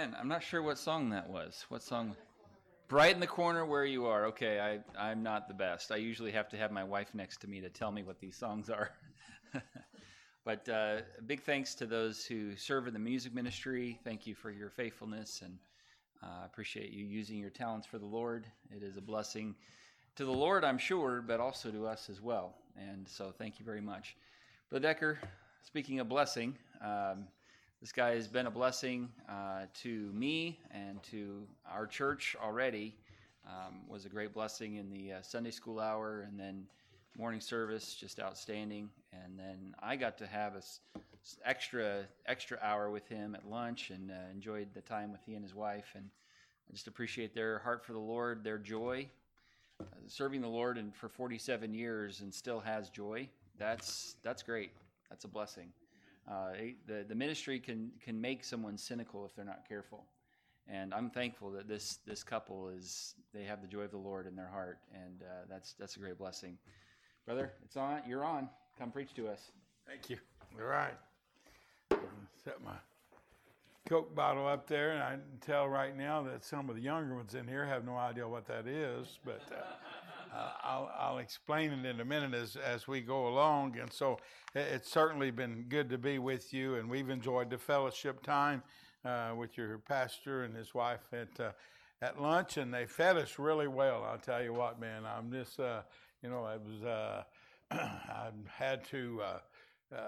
I'm not sure what song that was. What song? Brighten the corner where you are. Okay, I, I'm not the best. I usually have to have my wife next to me to tell me what these songs are. but uh, big thanks to those who serve in the music ministry. Thank you for your faithfulness, and I uh, appreciate you using your talents for the Lord. It is a blessing to the Lord, I'm sure, but also to us as well. And so, thank you very much. Brother Decker, speaking of blessing, um, this guy has been a blessing uh, to me and to our church already. Um, was a great blessing in the uh, Sunday school hour and then morning service, just outstanding. And then I got to have a extra extra hour with him at lunch and uh, enjoyed the time with he and his wife. And I just appreciate their heart for the Lord, their joy, uh, serving the Lord and for 47 years and still has joy. That's that's great. That's a blessing. Uh, the, the ministry can, can make someone cynical if they're not careful. And I'm thankful that this, this couple is, they have the joy of the Lord in their heart. And uh, that's, that's a great blessing. Brother, it's on. You're on. Come preach to us. Thank you. All right. Set my Coke bottle up there, and I can tell right now that some of the younger ones in here have no idea what that is, but. Uh, uh, I'll, I'll, explain it in a minute as, as we go along. And so it's certainly been good to be with you, and we've enjoyed the fellowship time uh, with your pastor and his wife at uh, at lunch, and they fed us really well. I'll tell you what, man, I'm just, uh, you know, I was, uh, I had to uh,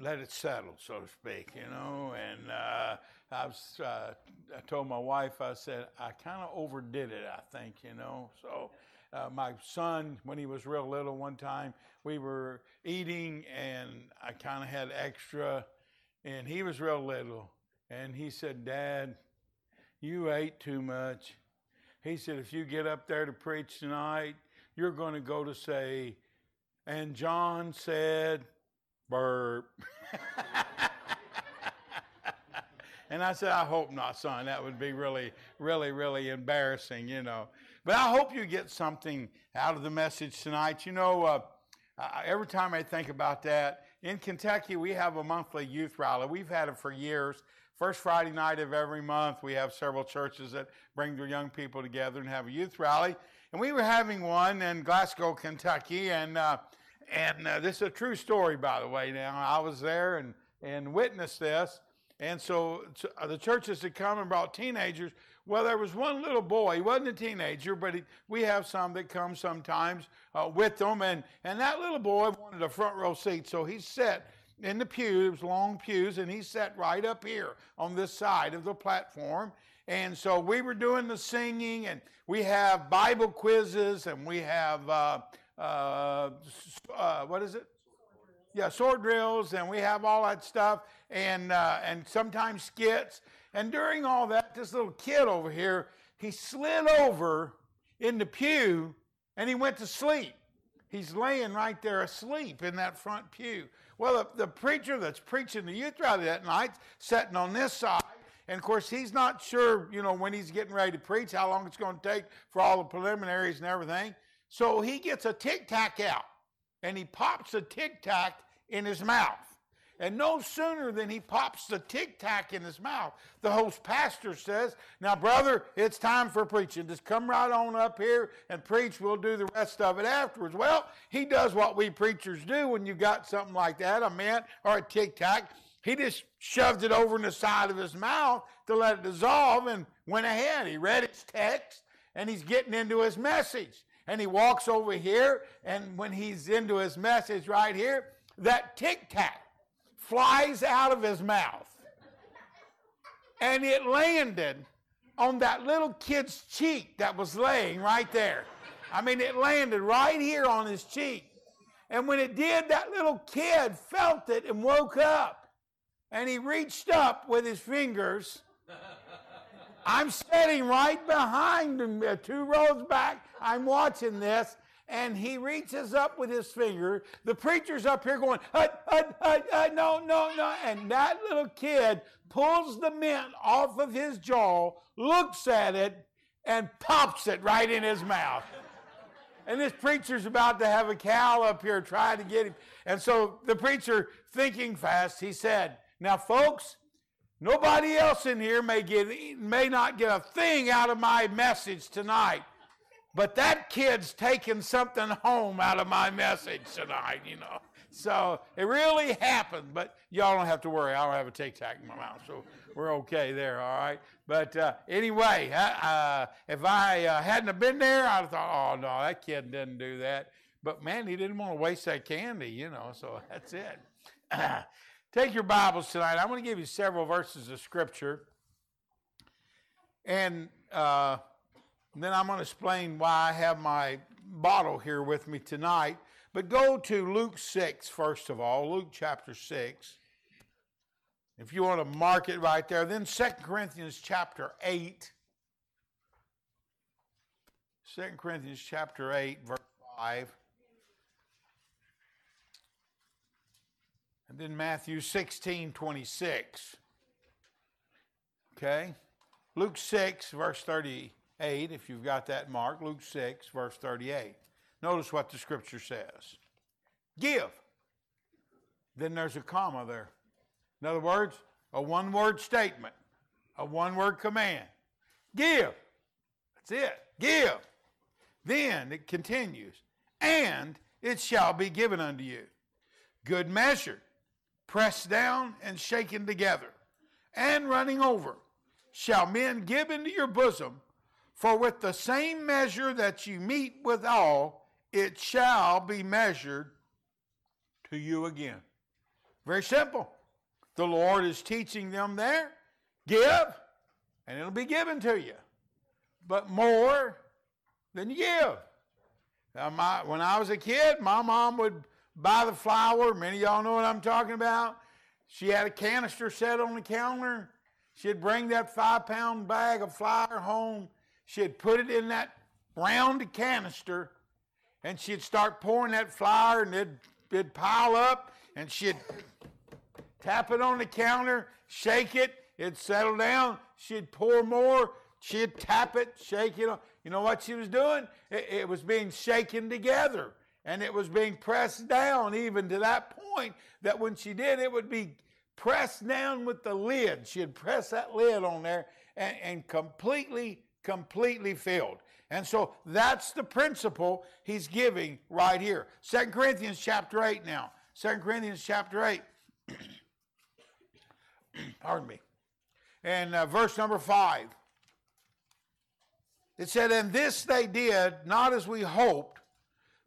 let it settle, so to speak, you know. And uh, I was, uh, I told my wife, I said, I kind of overdid it, I think, you know. So uh, my son, when he was real little, one time we were eating and I kind of had extra, and he was real little, and he said, Dad, you ate too much. He said, if you get up there to preach tonight, you're going to go to say, and John said, burp. and I said, I hope not, son. That would be really, really, really embarrassing, you know. But I hope you get something out of the message tonight. You know, uh, every time I think about that, in Kentucky, we have a monthly youth rally. We've had it for years. First Friday night of every month, we have several churches that bring their young people together and have a youth rally. And we were having one in Glasgow, Kentucky, and uh, and uh, this is a true story, by the way. Now, I was there and, and witnessed this. And so, uh, the churches had come and brought teenagers. Well, there was one little boy. He wasn't a teenager, but he, we have some that come sometimes uh, with them. And, and that little boy wanted a front row seat. So he sat in the pews, long pews. And he sat right up here on this side of the platform. And so we were doing the singing, and we have Bible quizzes, and we have uh, what is it? Yeah, sword drills, and we have all that stuff, and uh, and sometimes skits. And during all that, this little kid over here, he slid over in the pew, and he went to sleep. He's laying right there asleep in that front pew. Well, the, the preacher that's preaching the youth rally that night, sitting on this side, and of course, he's not sure, you know, when he's getting ready to preach, how long it's going to take for all the preliminaries and everything. So he gets a tic tac out and he pops a tic tac in his mouth. And no sooner than he pops the tic tac in his mouth, the host pastor says, Now, brother, it's time for preaching. Just come right on up here and preach. We'll do the rest of it afterwards. Well, he does what we preachers do when you got something like that, a mint or a tic tac. He just shoved it over in the side of his mouth to let it dissolve and went ahead. He read his text and he's getting into his message and he walks over here, and when he's into his message right here, that tic tac flies out of his mouth. And it landed on that little kid's cheek that was laying right there. I mean, it landed right here on his cheek. And when it did, that little kid felt it and woke up. And he reached up with his fingers. I'm sitting right behind him, uh, two rows back, I'm watching this, and he reaches up with his finger. The preacher's up here going, uh, uh, uh, uh, no, no, no. And that little kid pulls the mint off of his jaw, looks at it, and pops it right in his mouth. and this preacher's about to have a cow up here trying to get him. And so the preacher, thinking fast, he said, Now, folks, Nobody else in here may get may not get a thing out of my message tonight. But that kid's taking something home out of my message tonight, you know. So it really happened, but y'all don't have to worry. I don't have a tic tac in my mouth, so we're okay there, all right? But uh, anyway, uh, if I uh, hadn't been there, I'd have thought, oh, no, that kid didn't do that. But man, he didn't want to waste that candy, you know, so that's it. Take your Bibles tonight. I'm going to give you several verses of Scripture. And uh, then I'm going to explain why I have my bottle here with me tonight. But go to Luke 6, first of all, Luke chapter 6. If you want to mark it right there, then 2 Corinthians chapter 8. 2 Corinthians chapter 8, verse 5. And then Matthew 16, 26. Okay? Luke 6, verse 38, if you've got that mark, Luke 6, verse 38. Notice what the scripture says Give. Then there's a comma there. In other words, a one word statement, a one word command. Give. That's it. Give. Then it continues, and it shall be given unto you. Good measure, pressed down and shaken together, and running over, shall men give into your bosom. For with the same measure that you meet withal, it shall be measured to you again. Very simple. The Lord is teaching them there give, and it'll be given to you. But more than you give. Now, my, when I was a kid, my mom would buy the flour. Many of y'all know what I'm talking about. She had a canister set on the counter. She'd bring that five pound bag of flour home. She'd put it in that round canister and she'd start pouring that flour and it'd, it'd pile up and she'd tap it on the counter, shake it, it'd settle down. She'd pour more, she'd tap it, shake it. You know what she was doing? It, it was being shaken together and it was being pressed down even to that point that when she did, it would be pressed down with the lid. She'd press that lid on there and, and completely, completely filled. And so that's the principle he's giving right here. Second Corinthians chapter 8 now. Second Corinthians chapter 8. Pardon me. And uh, verse number 5. It said, And this they did, not as we hoped,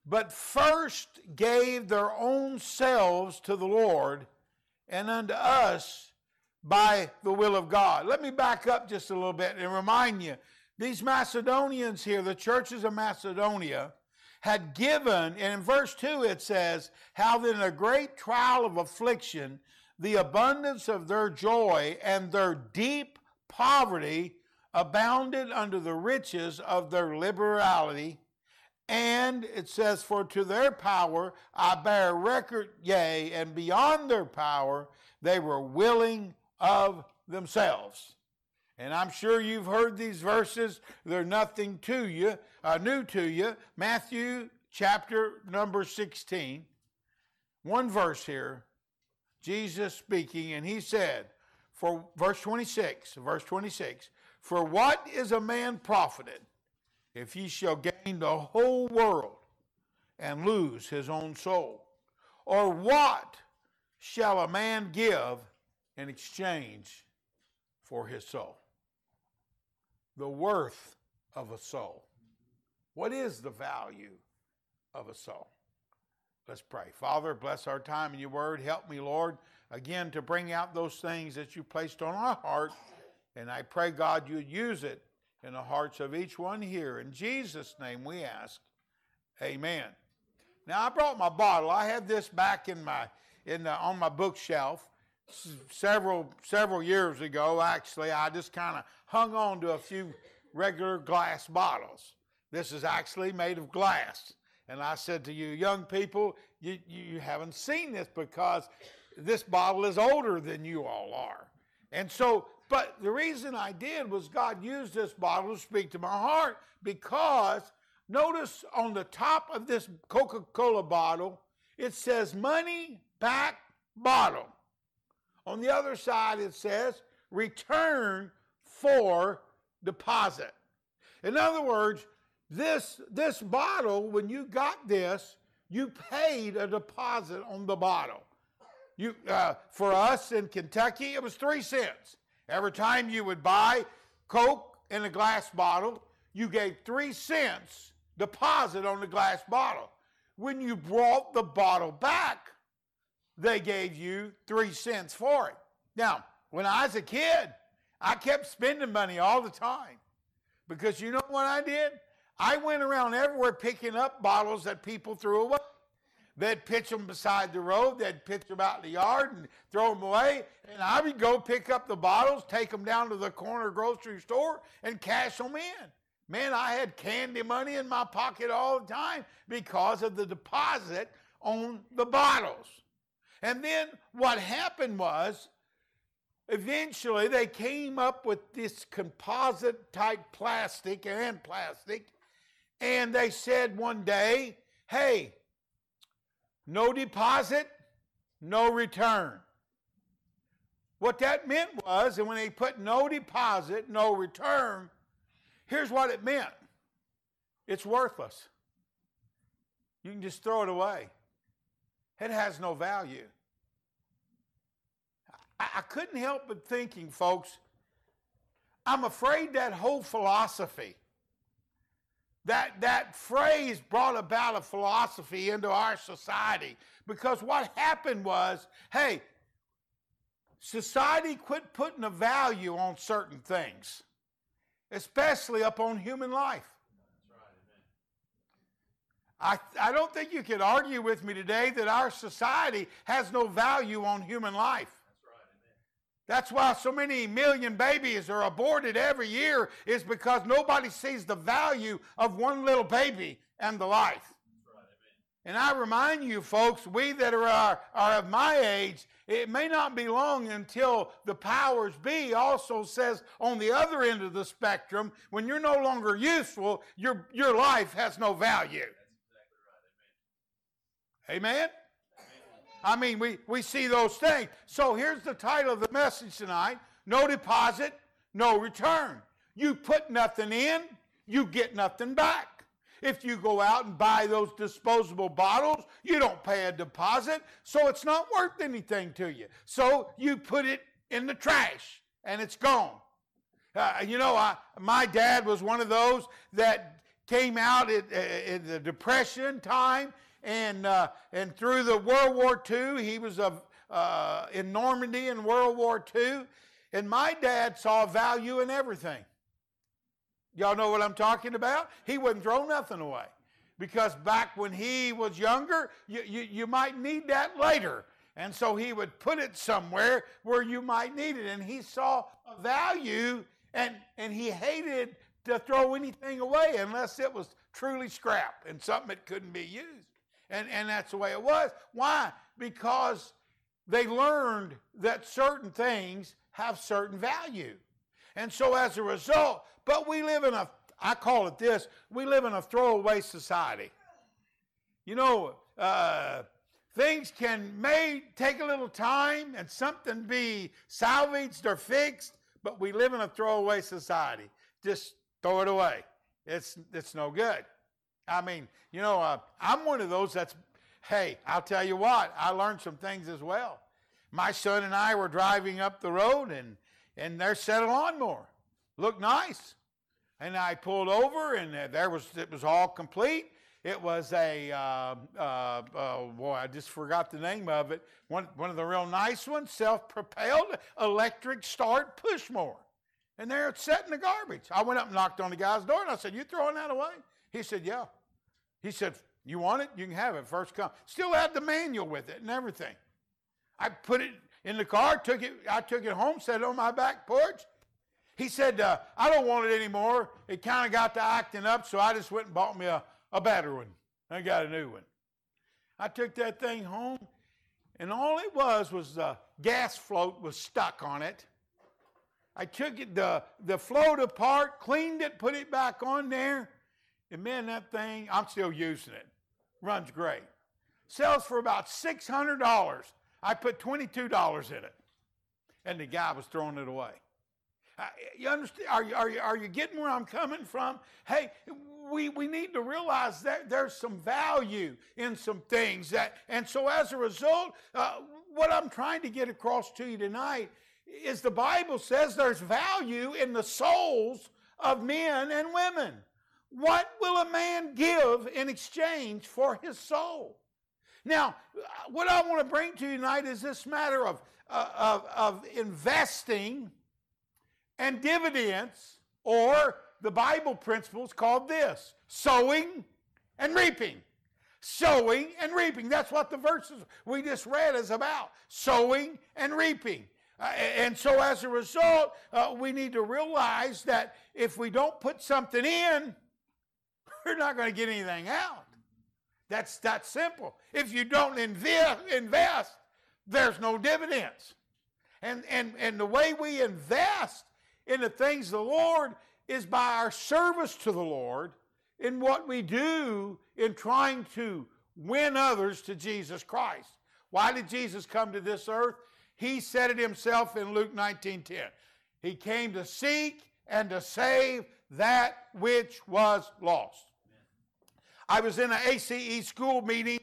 but first gave their own selves to the Lord and unto us by the will of God. Let me back up just a little bit and remind you these Macedonians here, the churches of Macedonia, had given, and in verse 2 it says, How then a great trial of affliction, the abundance of their joy and their deep poverty abounded under the riches of their liberality. And it says, For to their power I bear record, yea, and beyond their power they were willing of themselves. And I'm sure you've heard these verses. They're nothing to you, uh, new to you. Matthew chapter number 16, one verse here, Jesus speaking, and he said, for verse 26, verse 26, for what is a man profited if he shall gain the whole world and lose his own soul? Or what shall a man give in exchange for his soul? the worth of a soul. What is the value of a soul? Let's pray. Father, bless our time in your word. Help me, Lord, again to bring out those things that you placed on our heart. And I pray, God, you'd use it in the hearts of each one here. In Jesus' name we ask. Amen. Now I brought my bottle. I had this back in my in the, on my bookshelf several several years ago. Actually, I just kind of hung on to a few regular glass bottles. This is actually made of glass. And I said to you, young people, you, you haven't seen this because this bottle is older than you all are. And so, but the reason I did was God used this bottle to speak to my heart because notice on the top of this Coca Cola bottle, it says money back bottle. On the other side, it says return for deposit. In other words, this, this bottle, when you got this, you paid a deposit on the bottle. You, uh, for us in Kentucky, it was three cents. Every time you would buy Coke in a glass bottle, you gave three cents deposit on the glass bottle. When you brought the bottle back, they gave you three cents for it. Now, when I was a kid, I kept spending money all the time because you know what I did? I went around everywhere picking up bottles that people threw away. They'd pitch them beside the road, they'd pitch them out in the yard and throw them away. And I would go pick up the bottles, take them down to the corner grocery store, and cash them in. Man, I had candy money in my pocket all the time because of the deposit on the bottles. And then what happened was, eventually they came up with this composite type plastic and plastic, and they said one day, hey, no deposit, no return. What that meant was, and when they put no deposit, no return, here's what it meant it's worthless. You can just throw it away, it has no value. I, I couldn't help but thinking, folks, I'm afraid that whole philosophy that, that phrase brought about a philosophy into our society because what happened was hey, society quit putting a value on certain things, especially upon human life. I, I don't think you could argue with me today that our society has no value on human life. That's why so many million babies are aborted every year is because nobody sees the value of one little baby and the life. And I remind you, folks, we that are, are, are of my age, it may not be long until the powers be also says on the other end of the spectrum, when you're no longer useful, your, your life has no value. Amen? I mean, we, we see those things. So here's the title of the message tonight No deposit, no return. You put nothing in, you get nothing back. If you go out and buy those disposable bottles, you don't pay a deposit, so it's not worth anything to you. So you put it in the trash and it's gone. Uh, you know, I, my dad was one of those that came out in, in the Depression time and, uh, and through the World War II, he was uh, in Normandy in World War II. And my dad saw value in everything. Y'all know what I'm talking about? He wouldn't throw nothing away. Because back when he was younger, you, you, you might need that later. And so he would put it somewhere where you might need it. And he saw a value and, and he hated to throw anything away unless it was truly scrap and something that couldn't be used. And, and that's the way it was. Why? Because they learned that certain things have certain value. And so as a result, but we live in a, I call it this, we live in a throwaway society. You know, uh, things can may take a little time and something be salvaged or fixed, but we live in a throwaway society. Just throw it away. It's, it's no good. I mean, you know, uh, I'm one of those that's, hey, I'll tell you what, I learned some things as well. My son and I were driving up the road, and, and there sat a lawnmower. Looked nice. And I pulled over, and there was it was all complete. It was a uh, uh, uh, boy, I just forgot the name of it. One one of the real nice ones, self-propelled electric start push mower. And there it's set in the garbage. I went up and knocked on the guy's door, and I said, "You throwing that away?" He said, Yeah. He said, You want it? You can have it first come. Still had the manual with it and everything. I put it in the car, took it, I took it home, set it on my back porch. He said, uh, I don't want it anymore. It kind of got to acting up, so I just went and bought me a, a better one. I got a new one. I took that thing home, and all it was was the gas float was stuck on it. I took it, the, the float apart, cleaned it, put it back on there, and man, that thing, I'm still using it. Runs great. Sells for about $600. I put $22 in it. and the guy was throwing it away. Uh, you understand? Are you, are, you, are you getting where I'm coming from? Hey, we, we need to realize that there's some value in some things that, and so as a result, uh, what I'm trying to get across to you tonight is the Bible says there's value in the souls of men and women. What will a man give in exchange for his soul? Now, what I want to bring to you tonight is this matter of, uh, of, of investing and dividends, or the Bible principles called this sowing and reaping. Sowing and reaping. That's what the verses we just read is about sowing and reaping. Uh, and so, as a result, uh, we need to realize that if we don't put something in, we're not going to get anything out. That's that simple. If you don't invest, there's no dividends. And, and, and the way we invest in the things of the Lord is by our service to the Lord in what we do in trying to win others to Jesus Christ. Why did Jesus come to this earth? He said it himself in Luke 19:10. He came to seek and to save that which was lost. I was in an ACE school meeting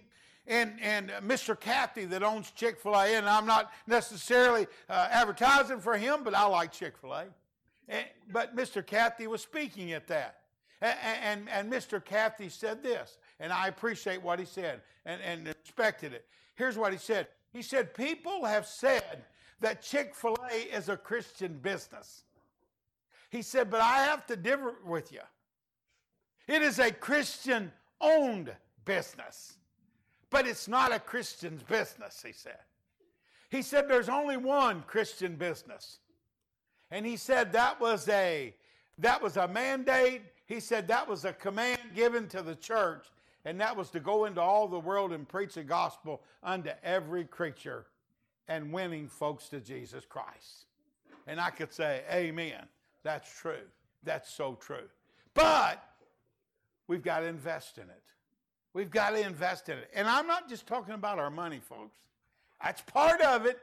and, and Mr. Cathy that owns Chick fil A, and I'm not necessarily uh, advertising for him, but I like Chick fil A. But Mr. Cathy was speaking at that. And, and, and, Mr. Cathy said this, and I appreciate what he said and, and respected it. Here's what he said He said, People have said that Chick fil A is a Christian business. He said, But I have to differ with you. It is a Christian owned business, but it's not a Christian's business, he said. He said, There's only one Christian business. And he said that was a that was a mandate. He said that was a command given to the church, and that was to go into all the world and preach the gospel unto every creature and winning folks to Jesus Christ. And I could say, Amen. That's true. That's so true. But we've got to invest in it. We've got to invest in it. And I'm not just talking about our money, folks. That's part of it.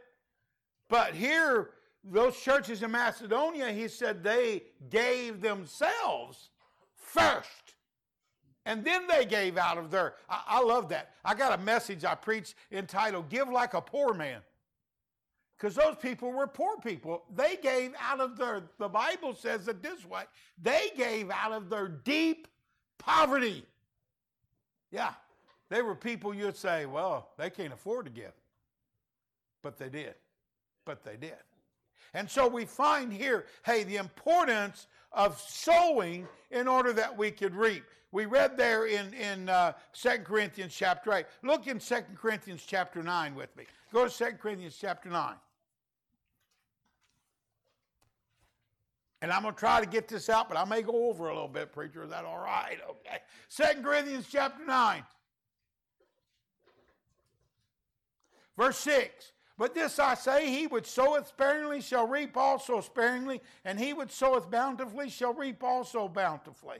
But here, those churches in Macedonia, he said they gave themselves first. And then they gave out of their. I, I love that. I got a message I preached entitled Give Like a Poor Man. Because those people were poor people. They gave out of their, the Bible says it this way they gave out of their deep poverty. Yeah, they were people you'd say, well, they can't afford to give. But they did. But they did. And so we find here, hey, the importance of sowing in order that we could reap. We read there in, in uh, 2 Corinthians chapter 8. Look in 2 Corinthians chapter 9 with me. Go to 2 Corinthians chapter 9. And I'm going to try to get this out, but I may go over a little bit, preacher. Is that all right? Okay. 2 Corinthians chapter 9. Verse 6. But this I say, he which soweth sparingly shall reap also sparingly, and he which soweth bountifully shall reap also bountifully.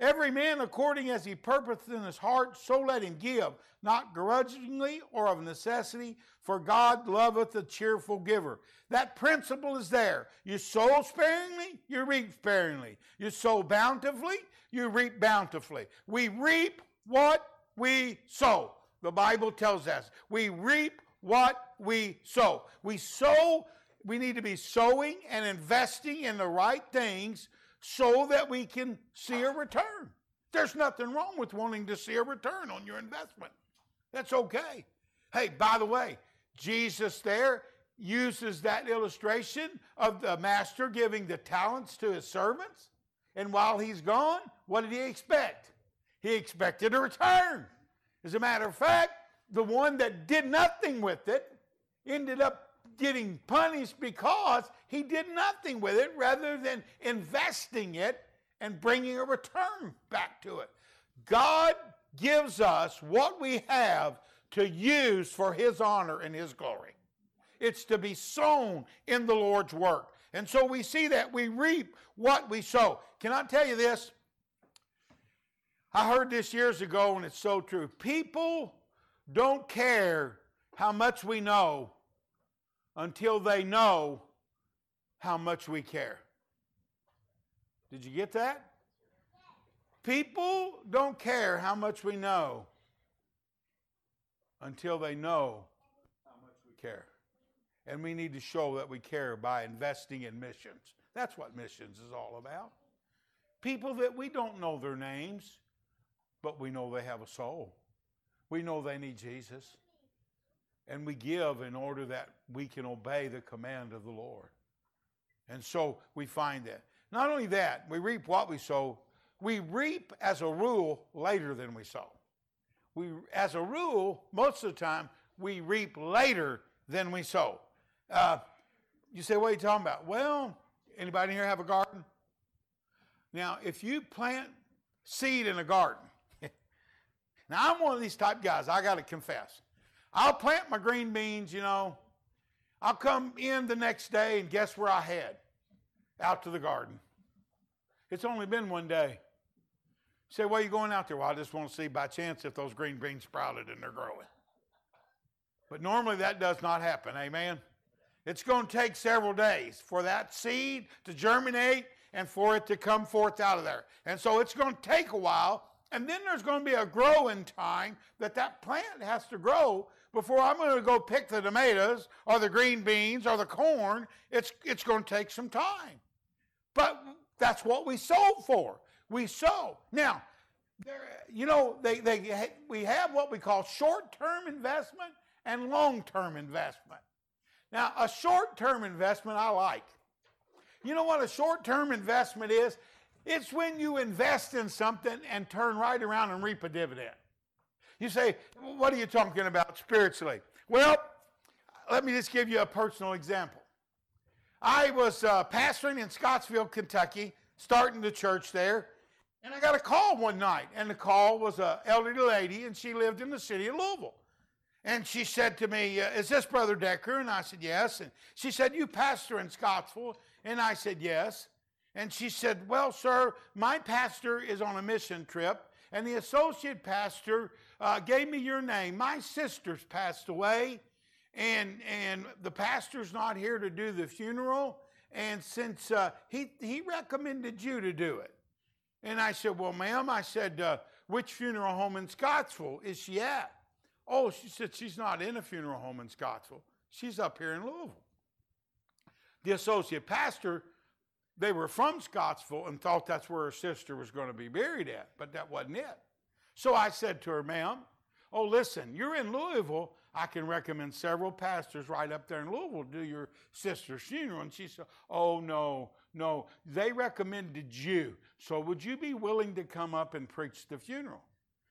Every man according as he purposeth in his heart, so let him give, not grudgingly or of necessity, for God loveth a cheerful giver. That principle is there. You sow sparingly, you reap sparingly. You sow bountifully, you reap bountifully. We reap what we sow. The Bible tells us. We reap what we sow. We sow, we need to be sowing and investing in the right things so that we can see a return. There's nothing wrong with wanting to see a return on your investment. That's okay. Hey, by the way, Jesus there uses that illustration of the master giving the talents to his servants. And while he's gone, what did he expect? He expected a return. As a matter of fact, the one that did nothing with it ended up getting punished because he did nothing with it rather than investing it and bringing a return back to it. God gives us what we have to use for his honor and his glory. It's to be sown in the Lord's work. And so we see that we reap what we sow. Can I tell you this? I heard this years ago, and it's so true. People don't care how much we know until they know how much we care. Did you get that? People don't care how much we know until they know how much we care. And we need to show that we care by investing in missions. That's what missions is all about. People that we don't know their names, but we know they have a soul. We know they need Jesus. And we give in order that we can obey the command of the Lord. And so we find that. Not only that, we reap what we sow, we reap as a rule later than we sow. We, as a rule, most of the time, we reap later than we sow. Uh, you say, what are you talking about? Well, anybody here have a garden? Now, if you plant seed in a garden, now I'm one of these type guys, I got to confess. I'll plant my green beans, you know. I'll come in the next day and guess where I head? Out to the garden. It's only been one day. You say, why are you going out there? Well, I just want to see by chance if those green beans sprouted and they're growing. But normally that does not happen. Amen. It's going to take several days for that seed to germinate and for it to come forth out of there. And so it's going to take a while. And then there's going to be a growing time that that plant has to grow before I'm going to go pick the tomatoes or the green beans or the corn. It's, it's going to take some time. But that's what we sow for. We sow. Now, there, you know, they, they, we have what we call short term investment and long term investment. Now, a short term investment I like. You know what a short term investment is? It's when you invest in something and turn right around and reap a dividend. You say, what are you talking about spiritually? Well, let me just give you a personal example. I was uh, pastoring in Scottsville, Kentucky, starting the church there, and I got a call one night, and the call was an elderly lady, and she lived in the city of Louisville. And she said to me, uh, Is this Brother Decker? And I said, Yes. And she said, You pastor in Scottsville? And I said, Yes. And she said, Well, sir, my pastor is on a mission trip, and the associate pastor uh, gave me your name. My sister's passed away, and, and the pastor's not here to do the funeral. And since uh, he, he recommended you to do it. And I said, Well, ma'am, I said, uh, Which funeral home in Scottsville is she at? Oh, she said she's not in a funeral home in Scottsville. She's up here in Louisville. The associate pastor, they were from Scottsville and thought that's where her sister was going to be buried at, but that wasn't it. So I said to her, ma'am, oh, listen, you're in Louisville. I can recommend several pastors right up there in Louisville do your sister's funeral. And she said, oh, no, no, they recommended you. So would you be willing to come up and preach the funeral?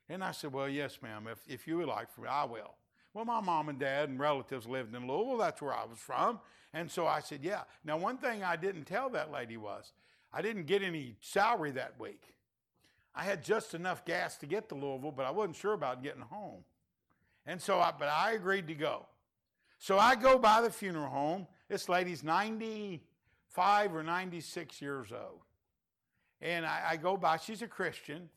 And I said, Well, yes, ma'am. If, if you would like for me, I will. Well, my mom and dad and relatives lived in Louisville. That's where I was from. And so I said, Yeah. Now, one thing I didn't tell that lady was I didn't get any salary that week. I had just enough gas to get to Louisville, but I wasn't sure about getting home. And so I, but I agreed to go. So I go by the funeral home. This lady's 95 or 96 years old. And I, I go by, she's a Christian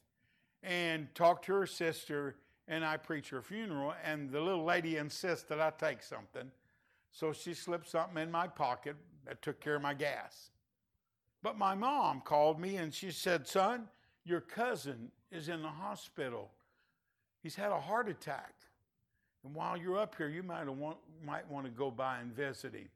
and talk to her sister, and I preach her funeral. And the little lady insists that I take something. So she slipped something in my pocket that took care of my gas. But my mom called me and she said, Son, your cousin is in the hospital. He's had a heart attack. And while you're up here, you might want, might want to go by and visit him.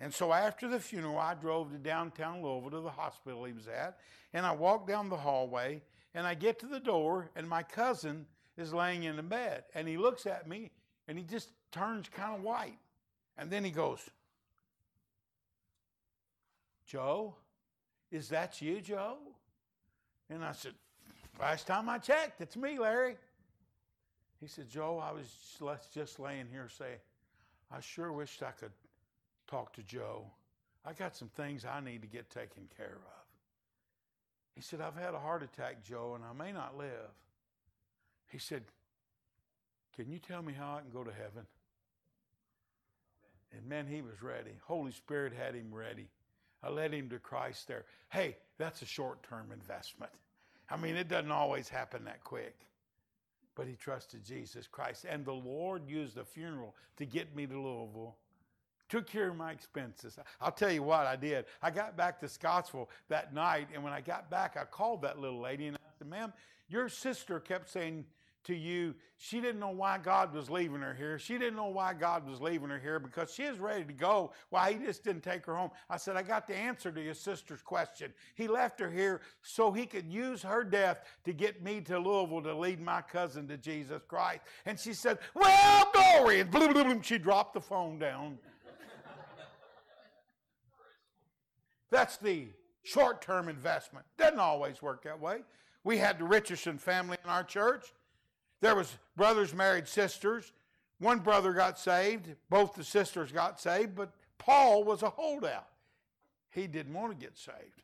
And so after the funeral, I drove to downtown Louisville to the hospital he was at, and I walked down the hallway, and I get to the door, and my cousin is laying in the bed. And he looks at me, and he just turns kind of white. And then he goes, Joe, is that you, Joe? And I said, Last time I checked, it's me, Larry. He said, Joe, I was just laying here saying, I sure wished I could talk to Joe. I got some things I need to get taken care of. He said, I've had a heart attack, Joe, and I may not live. He said, Can you tell me how I can go to heaven? And man, he was ready. Holy Spirit had him ready. I led him to Christ there. Hey, that's a short term investment. I mean, it doesn't always happen that quick. But he trusted Jesus Christ. And the Lord used the funeral to get me to Louisville took care of my expenses. I'll tell you what I did. I got back to Scottsville that night, and when I got back, I called that little lady and I said, Ma'am, your sister kept saying to you, she didn't know why God was leaving her here. She didn't know why God was leaving her here because she was ready to go. Why he just didn't take her home. I said, I got the answer to your sister's question. He left her here so he could use her death to get me to Louisville to lead my cousin to Jesus Christ. And she said, Well, glory. And boom, boom, boom, she dropped the phone down. That's the short term investment. Doesn't always work that way. We had the Richardson family in our church. There was brothers married sisters. One brother got saved. Both the sisters got saved, but Paul was a holdout. He didn't want to get saved.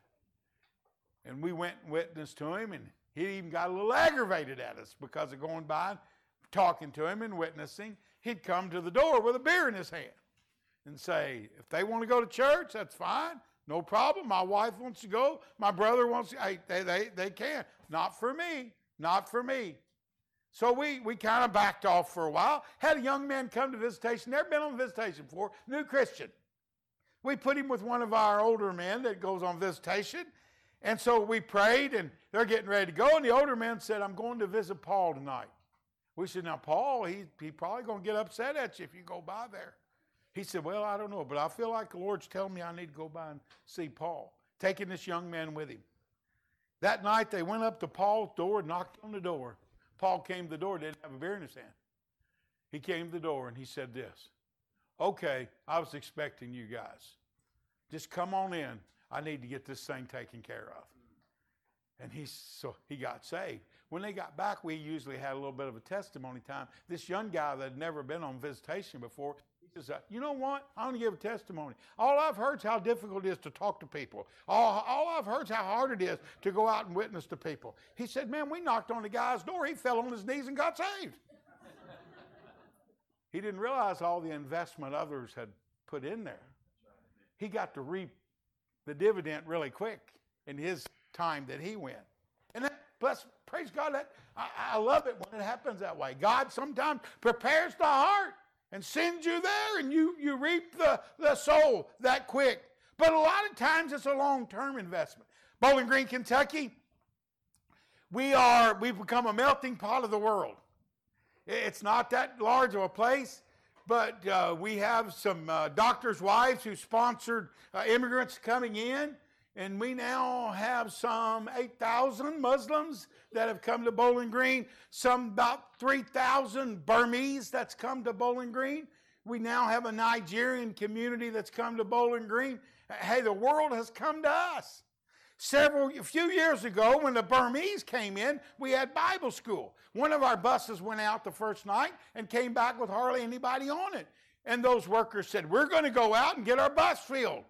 And we went and witnessed to him, and he even got a little aggravated at us because of going by, and talking to him and witnessing. He'd come to the door with a beer in his hand and say, If they want to go to church, that's fine. No problem. My wife wants to go. My brother wants to. Hey, they, they, they can. Not for me. Not for me. So we, we kind of backed off for a while. Had a young man come to visitation, never been on visitation before, new Christian. We put him with one of our older men that goes on visitation. And so we prayed, and they're getting ready to go. And the older man said, I'm going to visit Paul tonight. We said, Now, Paul, he, he probably going to get upset at you if you go by there. He said, Well, I don't know, but I feel like the Lord's telling me I need to go by and see Paul, taking this young man with him. That night, they went up to Paul's door, knocked on the door. Paul came to the door, didn't have a beer in his hand. He came to the door and he said this Okay, I was expecting you guys. Just come on in. I need to get this thing taken care of. And he so he got saved. When they got back, we usually had a little bit of a testimony time. This young guy that had never been on visitation before, You know what? I want to give a testimony. All I've heard is how difficult it is to talk to people. All, all I've heard is how hard it is to go out and witness to people. He said, Man, we knocked on the guy's door. He fell on his knees and got saved. he didn't realize all the investment others had put in there. He got to reap the dividend really quick in his time that he went. And that, plus, praise God, that I, I love it when it happens that way. God sometimes prepares the heart and sends you there and you, you reap the, the soul that quick. But a lot of times it's a long term investment. Bowling Green, Kentucky, we are, we've become a melting pot of the world. It's not that large of a place, but uh, we have some uh, doctors' wives who sponsored uh, immigrants coming in. And we now have some 8,000 Muslims that have come to Bowling Green, some about 3,000 Burmese that's come to Bowling Green. We now have a Nigerian community that's come to Bowling Green. Hey, the world has come to us. Several, a few years ago, when the Burmese came in, we had Bible school. One of our buses went out the first night and came back with hardly anybody on it. And those workers said, We're going to go out and get our bus filled.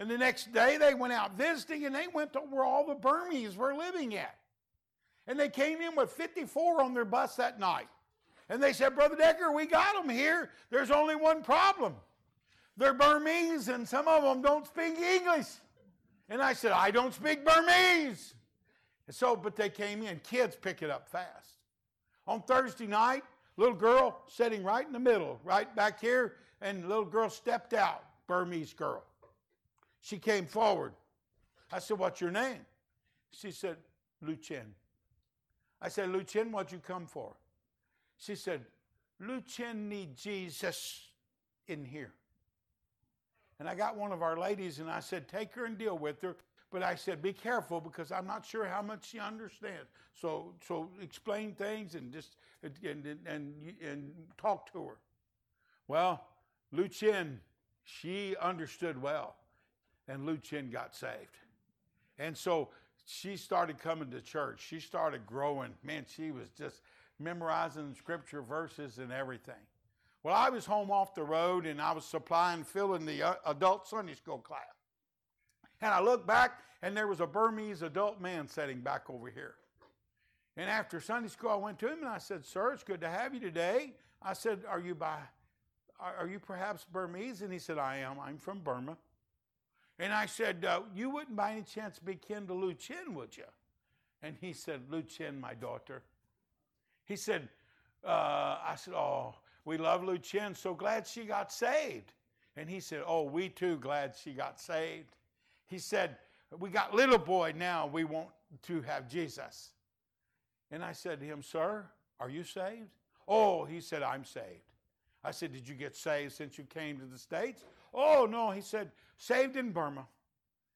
And the next day they went out visiting and they went to where all the Burmese were living at. And they came in with 54 on their bus that night. And they said, Brother Decker, we got them here. There's only one problem. They're Burmese and some of them don't speak English. And I said, I don't speak Burmese. And so, but they came in. Kids pick it up fast. On Thursday night, little girl sitting right in the middle, right back here, and little girl stepped out, Burmese girl. She came forward. I said, What's your name? She said, Lu Chen. I said, Lu Chen, what'd you come for? She said, Lu Chen need Jesus in here. And I got one of our ladies and I said, Take her and deal with her. But I said, Be careful because I'm not sure how much she understands. So, so explain things and just and, and, and, and talk to her. Well, Lu Chen, she understood well and Lu Chen got saved. And so she started coming to church. She started growing. Man, she was just memorizing scripture verses and everything. Well, I was home off the road and I was supplying, filling the uh, adult Sunday school class. And I looked back and there was a Burmese adult man sitting back over here. And after Sunday school, I went to him and I said, Sir, it's good to have you today. I said, Are you by, are you perhaps Burmese? And he said, I am. I'm from Burma. And I said, uh, You wouldn't by any chance be kin to Lu Chen, would you? And he said, Lu Chen, my daughter. He said, uh, I said, Oh, we love Lu Chen. So glad she got saved. And he said, Oh, we too glad she got saved. He said, We got little boy now, we want to have Jesus. And I said to him, Sir, are you saved? Oh, he said, I'm saved. I said, Did you get saved since you came to the States? Oh, no. He said, Saved in Burma.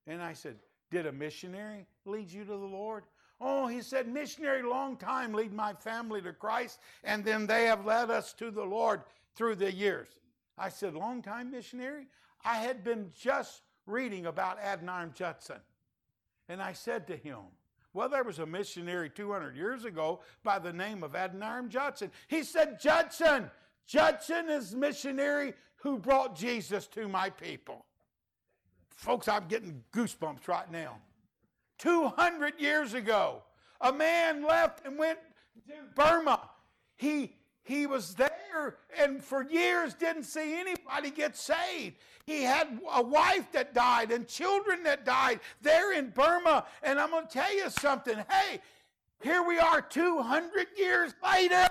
And I said, Did a missionary lead you to the Lord? Oh, he said, missionary long time lead my family to Christ, and then they have led us to the Lord through the years. I said, long time missionary? I had been just reading about Adoniram Judson. And I said to him, well, there was a missionary 200 years ago by the name of Adoniram Judson. He said, Judson, Judson is missionary who brought Jesus to my people. Folks, I'm getting goosebumps right now. 200 years ago, a man left and went to Burma. He, he was there and for years didn't see anybody get saved. He had a wife that died and children that died there in Burma. And I'm going to tell you something. Hey, here we are 200 years later,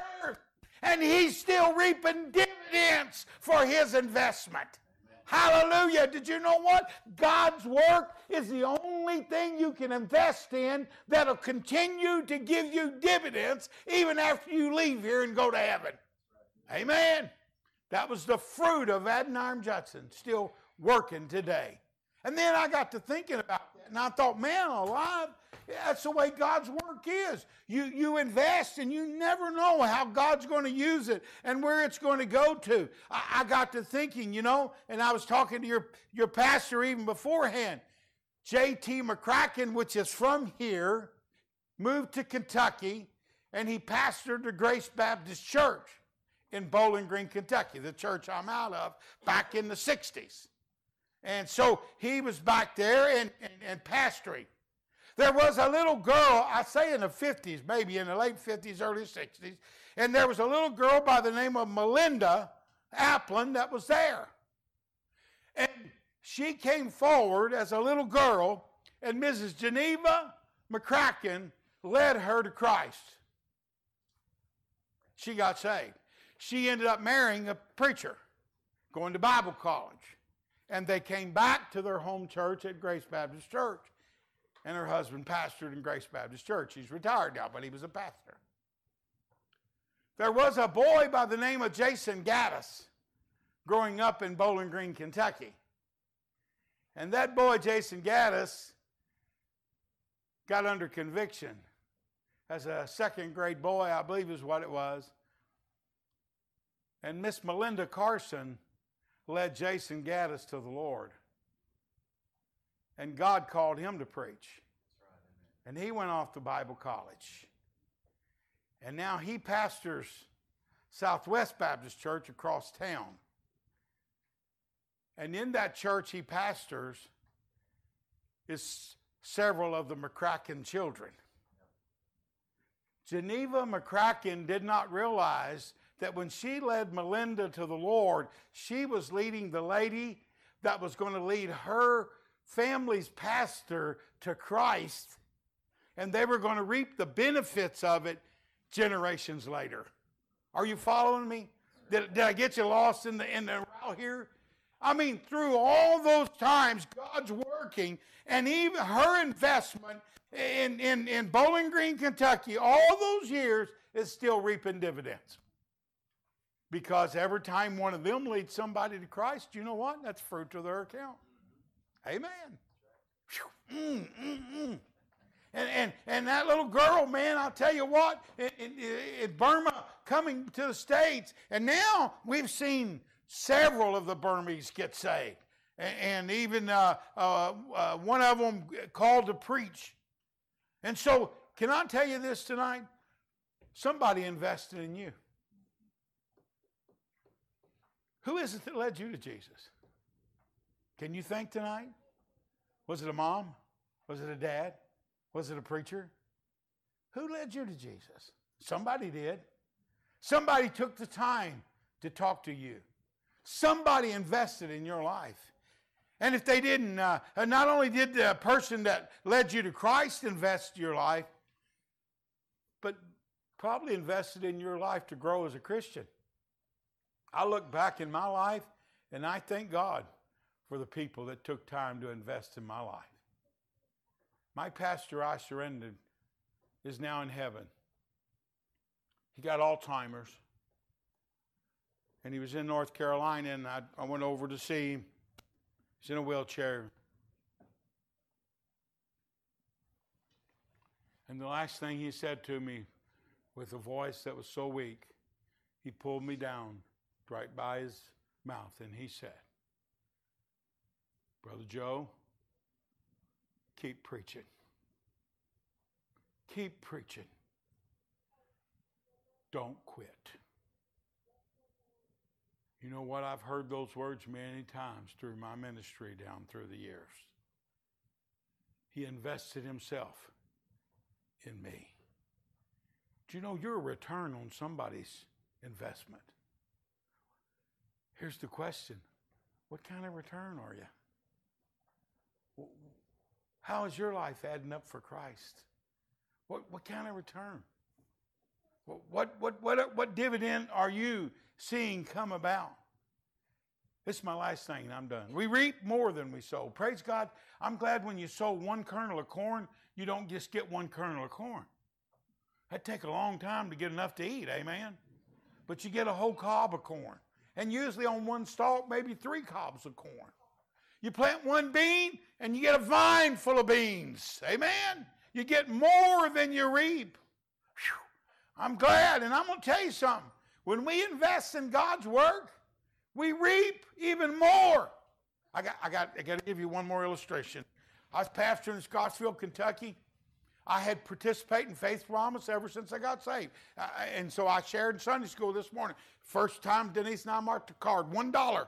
and he's still reaping dividends for his investment. Hallelujah. Did you know what? God's work is the only thing you can invest in that'll continue to give you dividends even after you leave here and go to heaven. Amen. That was the fruit of Adoniram Judson, still working today. And then I got to thinking about that, and I thought, man alive, that's the way God's work is. You, you invest and you never know how God's going to use it and where it's going to go to. I, I got to thinking, you know, and I was talking to your, your pastor even beforehand. J.T. McCracken, which is from here, moved to Kentucky and he pastored the Grace Baptist Church in Bowling Green, Kentucky, the church I'm out of, back in the 60s. And so he was back there and, and, and pastoring. There was a little girl, I say in the 50s, maybe in the late 50s, early 60s, and there was a little girl by the name of Melinda Applin that was there. And she came forward as a little girl, and Mrs. Geneva McCracken led her to Christ. She got saved. She ended up marrying a preacher, going to Bible college. And they came back to their home church at Grace Baptist Church and her husband pastored in Grace Baptist Church. He's retired now, but he was a pastor. There was a boy by the name of Jason Gaddis growing up in Bowling Green, Kentucky. And that boy, Jason Gaddis, got under conviction as a second grade boy, I believe is what it was. And Miss Melinda Carson led Jason Gaddis to the Lord. And God called him to preach. And he went off to Bible college. And now he pastors Southwest Baptist Church across town. And in that church he pastors is several of the McCracken children. Geneva McCracken did not realize that when she led Melinda to the Lord, she was leading the lady that was going to lead her family's pastor to Christ, and they were going to reap the benefits of it generations later. Are you following me? Did, did I get you lost in the in the route here? I mean, through all those times, God's working, and even her investment in, in, in Bowling Green, Kentucky, all those years is still reaping dividends. Because every time one of them leads somebody to Christ, you know what? That's fruit to their account. Amen. Mm, mm, mm. And, and, and that little girl, man, I'll tell you what, in, in, in, Burma coming to the States, and now we've seen several of the Burmese get saved. And, and even uh, uh, uh, one of them called to preach. And so, can I tell you this tonight? Somebody invested in you. Who is it that led you to Jesus? Can you think tonight? Was it a mom? Was it a dad? Was it a preacher? Who led you to Jesus? Somebody did. Somebody took the time to talk to you. Somebody invested in your life. And if they didn't, uh, not only did the person that led you to Christ invest your life, but probably invested in your life to grow as a Christian. I look back in my life And I thank God for the people that took time to invest in my life. My pastor, I surrendered, is now in heaven. He got Alzheimer's. And he was in North Carolina, and I, I went over to see him. He's in a wheelchair. And the last thing he said to me with a voice that was so weak, he pulled me down right by his mouth and he said, Brother Joe, keep preaching. Keep preaching. Don't quit. You know what? I've heard those words many times through my ministry down through the years. He invested himself in me. Do you know you're a return on somebody's investment? Here's the question What kind of return are you? How is your life adding up for Christ? What, what kind of return? What, what, what, what, dividend are you seeing come about? This is my last thing, and I'm done. We reap more than we sow. Praise God. I'm glad when you sow one kernel of corn, you don't just get one kernel of corn. That'd take a long time to get enough to eat, amen? But you get a whole cob of corn. And usually on one stalk, maybe three cobs of corn. You plant one bean, and you get a vine full of beans, amen? You get more than you reap. Whew. I'm glad, and I'm going to tell you something. When we invest in God's work, we reap even more. I got, I got, I got to give you one more illustration. I was pastoring in Scottsville, Kentucky. I had participated in Faith Promise ever since I got saved. Uh, and so I shared in Sunday school this morning. First time Denise and I marked a card, $1.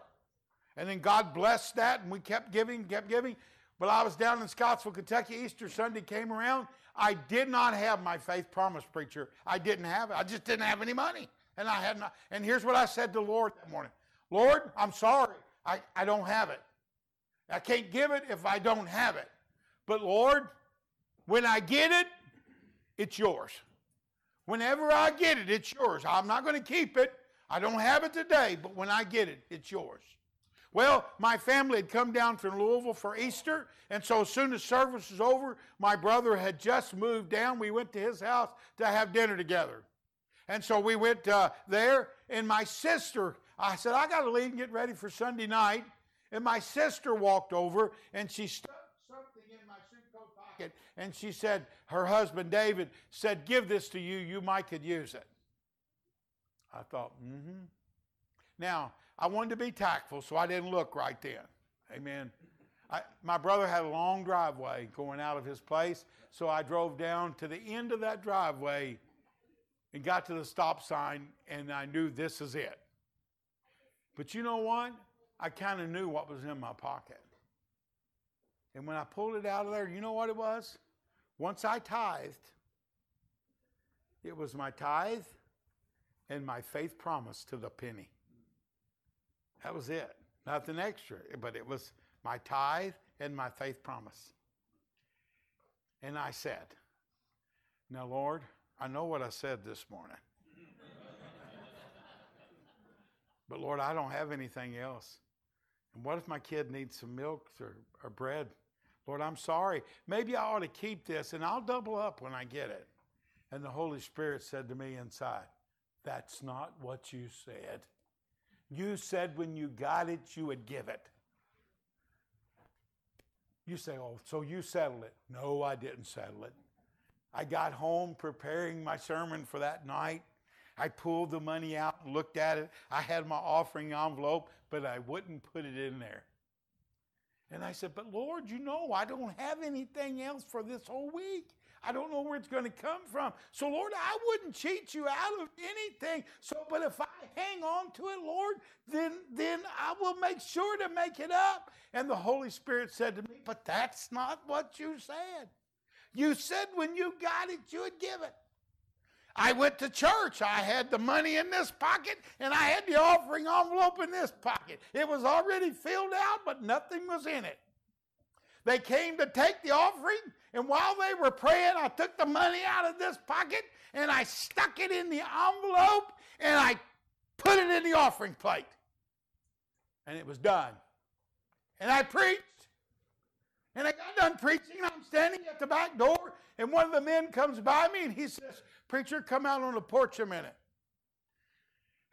And then God blessed that, and we kept giving, kept giving. But I was down in Scottsville, Kentucky. Easter Sunday came around. I did not have my Faith Promise preacher. I didn't have it. I just didn't have any money. And I had not. And here's what I said to the Lord that morning Lord, I'm sorry. I, I don't have it. I can't give it if I don't have it. But Lord, when I get it, it's yours. Whenever I get it, it's yours. I'm not going to keep it. I don't have it today, but when I get it, it's yours. Well, my family had come down from Louisville for Easter, and so as soon as service was over, my brother had just moved down. We went to his house to have dinner together. And so we went uh, there, and my sister, I said, I got to leave and get ready for Sunday night. And my sister walked over, and she stuck something in my suit coat pocket, and she said, her husband David said, Give this to you. You might could use it. I thought, mm hmm. Now, I wanted to be tactful, so I didn't look right then. Amen. I, my brother had a long driveway going out of his place, so I drove down to the end of that driveway and got to the stop sign, and I knew this is it. But you know what? I kind of knew what was in my pocket. And when I pulled it out of there, you know what it was? Once I tithed, it was my tithe and my faith promise to the penny. That was it. Nothing extra, but it was my tithe and my faith promise. And I said, Now, Lord, I know what I said this morning. but Lord, I don't have anything else. And what if my kid needs some milk or, or bread? Lord, I'm sorry. Maybe I ought to keep this and I'll double up when I get it. And the Holy Spirit said to me inside, That's not what you said. You said when you got it, you would give it. You say, Oh, so you settled it. No, I didn't settle it. I got home preparing my sermon for that night. I pulled the money out and looked at it. I had my offering envelope, but I wouldn't put it in there. And I said, But Lord, you know, I don't have anything else for this whole week. I don't know where it's going to come from. So, Lord, I wouldn't cheat you out of anything. So, but if I hang on to it, Lord, then, then I will make sure to make it up. And the Holy Spirit said to me, But that's not what you said. You said when you got it, you would give it. I went to church. I had the money in this pocket and I had the offering envelope in this pocket. It was already filled out, but nothing was in it. They came to take the offering, and while they were praying, I took the money out of this pocket and I stuck it in the envelope and I put it in the offering plate. And it was done. And I preached. And I got done preaching, I'm standing at the back door, and one of the men comes by me and he says, Preacher, come out on the porch a minute.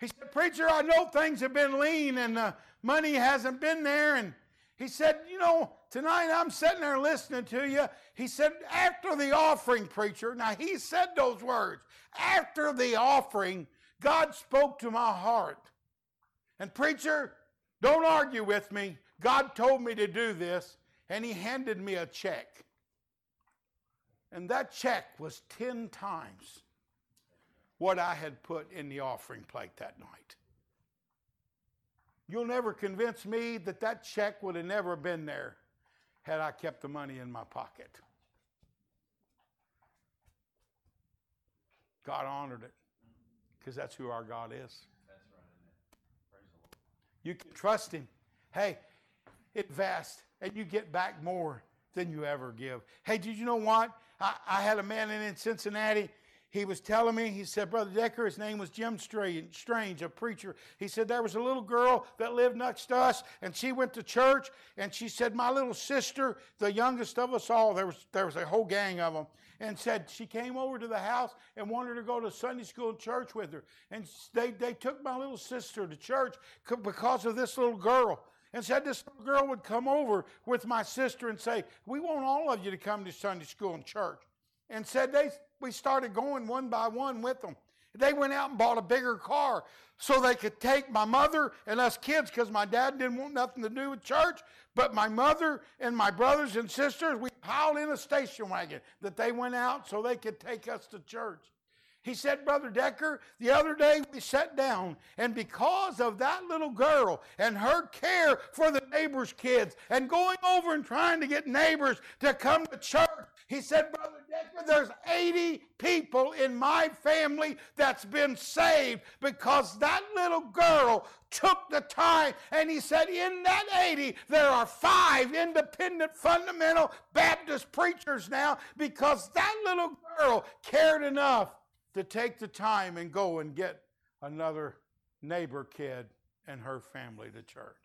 He said, Preacher, I know things have been lean and the money hasn't been there. And he said, You know, tonight I'm sitting there listening to you. He said, After the offering, preacher, now he said those words. After the offering, God spoke to my heart. And, preacher, don't argue with me. God told me to do this, and he handed me a check. And that check was 10 times what I had put in the offering plate that night. You'll never convince me that that check would have never been there had I kept the money in my pocket. God honored it because that's who our God is. You can trust Him. Hey, invest and you get back more than you ever give. Hey, did you know what? I, I had a man in, in Cincinnati he was telling me, he said, Brother Decker, his name was Jim Strange, a preacher. He said, There was a little girl that lived next to us, and she went to church, and she said, My little sister, the youngest of us all, there was, there was a whole gang of them, and said she came over to the house and wanted to go to Sunday school and church with her. And they, they took my little sister to church because of this little girl and said this little girl would come over with my sister and say, We want all of you to come to Sunday school and church. And said they we started going one by one with them. They went out and bought a bigger car so they could take my mother and us kids because my dad didn't want nothing to do with church. But my mother and my brothers and sisters, we piled in a station wagon that they went out so they could take us to church. He said, Brother Decker, the other day we sat down, and because of that little girl and her care for the neighbors' kids and going over and trying to get neighbors to come to church, he said, Brother Decker, there's 80 people in my family that's been saved because that little girl took the time. And he said, in that 80, there are five independent fundamental Baptist preachers now because that little girl cared enough to take the time and go and get another neighbor kid and her family to church.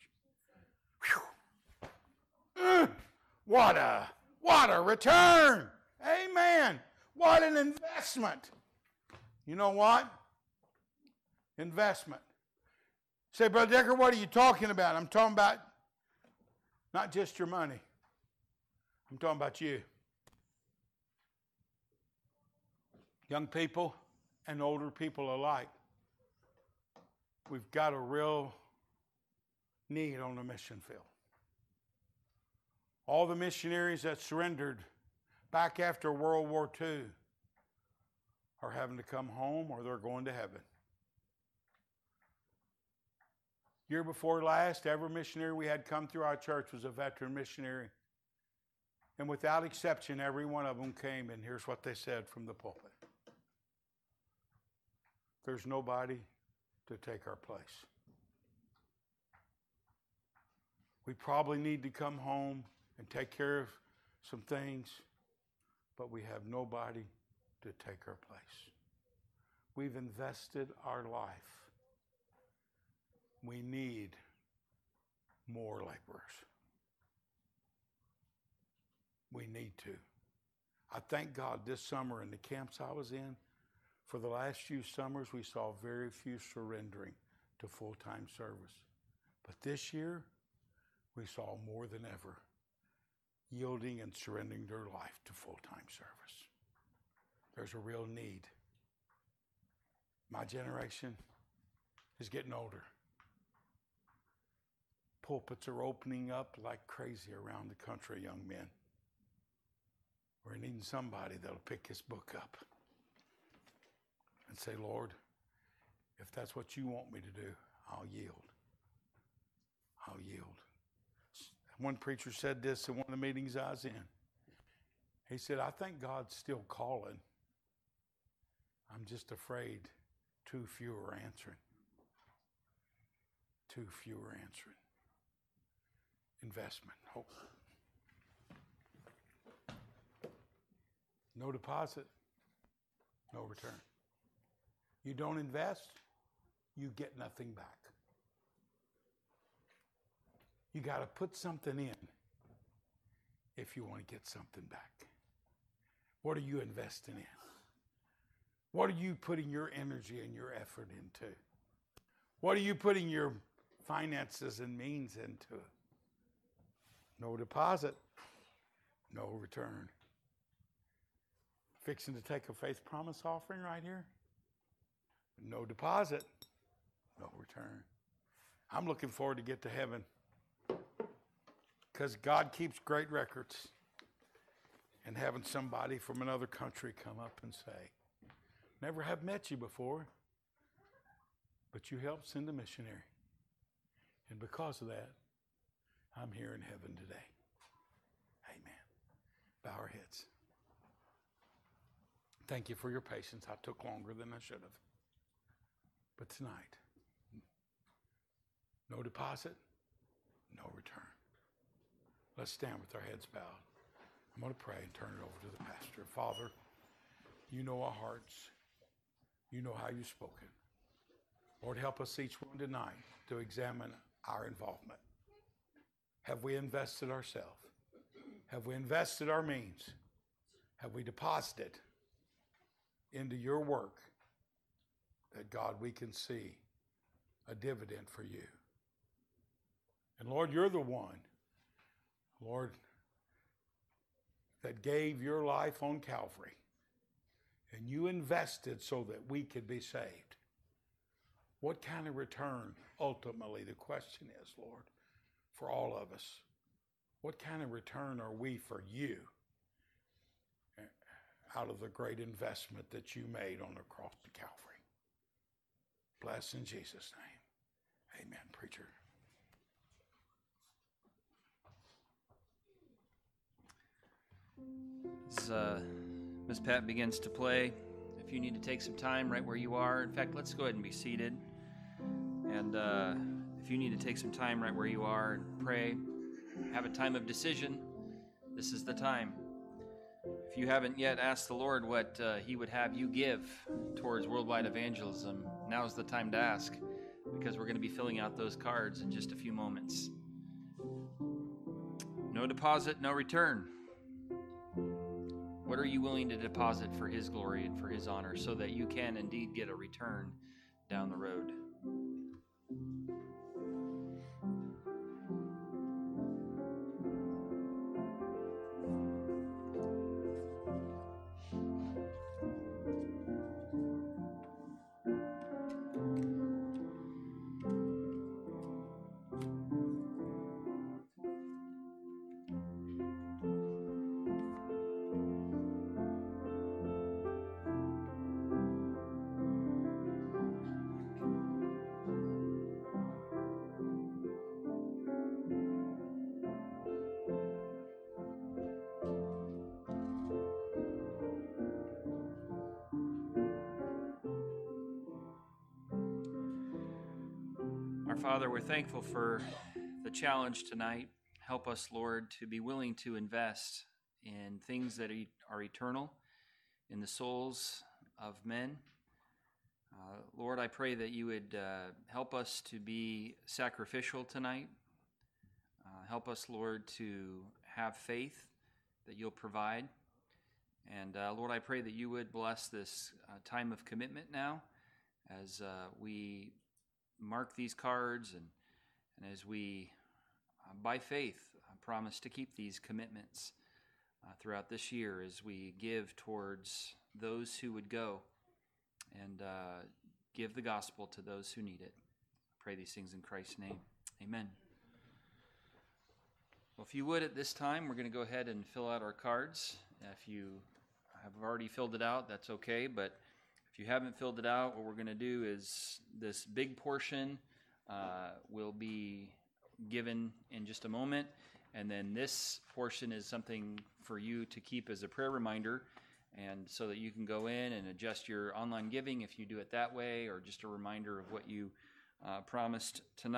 What a what a return! Amen. What an investment. You know what? Investment. Say, Brother Decker, what are you talking about? I'm talking about not just your money. I'm talking about you. Young people and older people alike. We've got a real need on the mission field. All the missionaries that surrendered back after World War II are having to come home or they're going to heaven. Year before last, every missionary we had come through our church was a veteran missionary. And without exception, every one of them came, and here's what they said from the pulpit there's nobody to take our place. We probably need to come home and take care of some things, but we have nobody to take our place. We've invested our life. We need more laborers. We need to. I thank God this summer in the camps I was in, for the last few summers, we saw very few surrendering to full time service. But this year, we saw more than ever yielding and surrendering their life to full time service. There's a real need. My generation is getting older. Pulpits are opening up like crazy around the country, young men. We're needing somebody that'll pick this book up and say, Lord, if that's what you want me to do, I'll yield. I'll yield. One preacher said this in one of the meetings I was in. He said, I think God's still calling. I'm just afraid too few are answering. Too few are answering. Investment, hope. No deposit, no return. You don't invest, you get nothing back. You got to put something in if you want to get something back. What are you investing in? What are you putting your energy and your effort into? What are you putting your finances and means into? No deposit, no return. Fixing to take a faith promise offering right here? No deposit, no return. I'm looking forward to get to heaven because God keeps great records. And having somebody from another country come up and say, Never have met you before, but you helped send a missionary. And because of that, I'm here in heaven today. Amen. Bow our heads. Thank you for your patience. I took longer than I should have. But tonight, no deposit, no return. Let's stand with our heads bowed. I'm going to pray and turn it over to the pastor. Father, you know our hearts. You know how you've spoken. Lord, help us each one tonight to examine our involvement. Have we invested ourselves? Have we invested our means? Have we deposited into your work that God, we can see a dividend for you? And Lord, you're the one, Lord, that gave your life on Calvary. And you invested so that we could be saved. What kind of return, ultimately, the question is, Lord, for all of us? What kind of return are we for you eh, out of the great investment that you made on the cross of Calvary? Bless in Jesus' name. Amen, preacher. As uh, Miss Pat begins to play, if you need to take some time right where you are, in fact, let's go ahead and be seated. And uh, if you need to take some time right where you are and pray, have a time of decision, this is the time. If you haven't yet asked the Lord what uh, He would have you give towards worldwide evangelism, now's the time to ask because we're going to be filling out those cards in just a few moments. No deposit, no return. What are you willing to deposit for His glory and for His honor so that you can indeed get a return down the road? Father, we're thankful for the challenge tonight. Help us, Lord, to be willing to invest in things that are eternal, in the souls of men. Uh, Lord, I pray that you would uh, help us to be sacrificial tonight. Uh, help us, Lord, to have faith that you'll provide. And uh, Lord, I pray that you would bless this uh, time of commitment now as uh, we mark these cards and, and as we, uh, by faith, uh, promise to keep these commitments uh, throughout this year as we give towards those who would go and uh, give the gospel to those who need it. I pray these things in Christ's name. Amen. Well, if you would at this time, we're going to go ahead and fill out our cards. If you have already filled it out, that's okay, but if you haven't filled it out, what we're going to do is this big portion uh, will be given in just a moment. And then this portion is something for you to keep as a prayer reminder. And so that you can go in and adjust your online giving if you do it that way, or just a reminder of what you uh, promised tonight.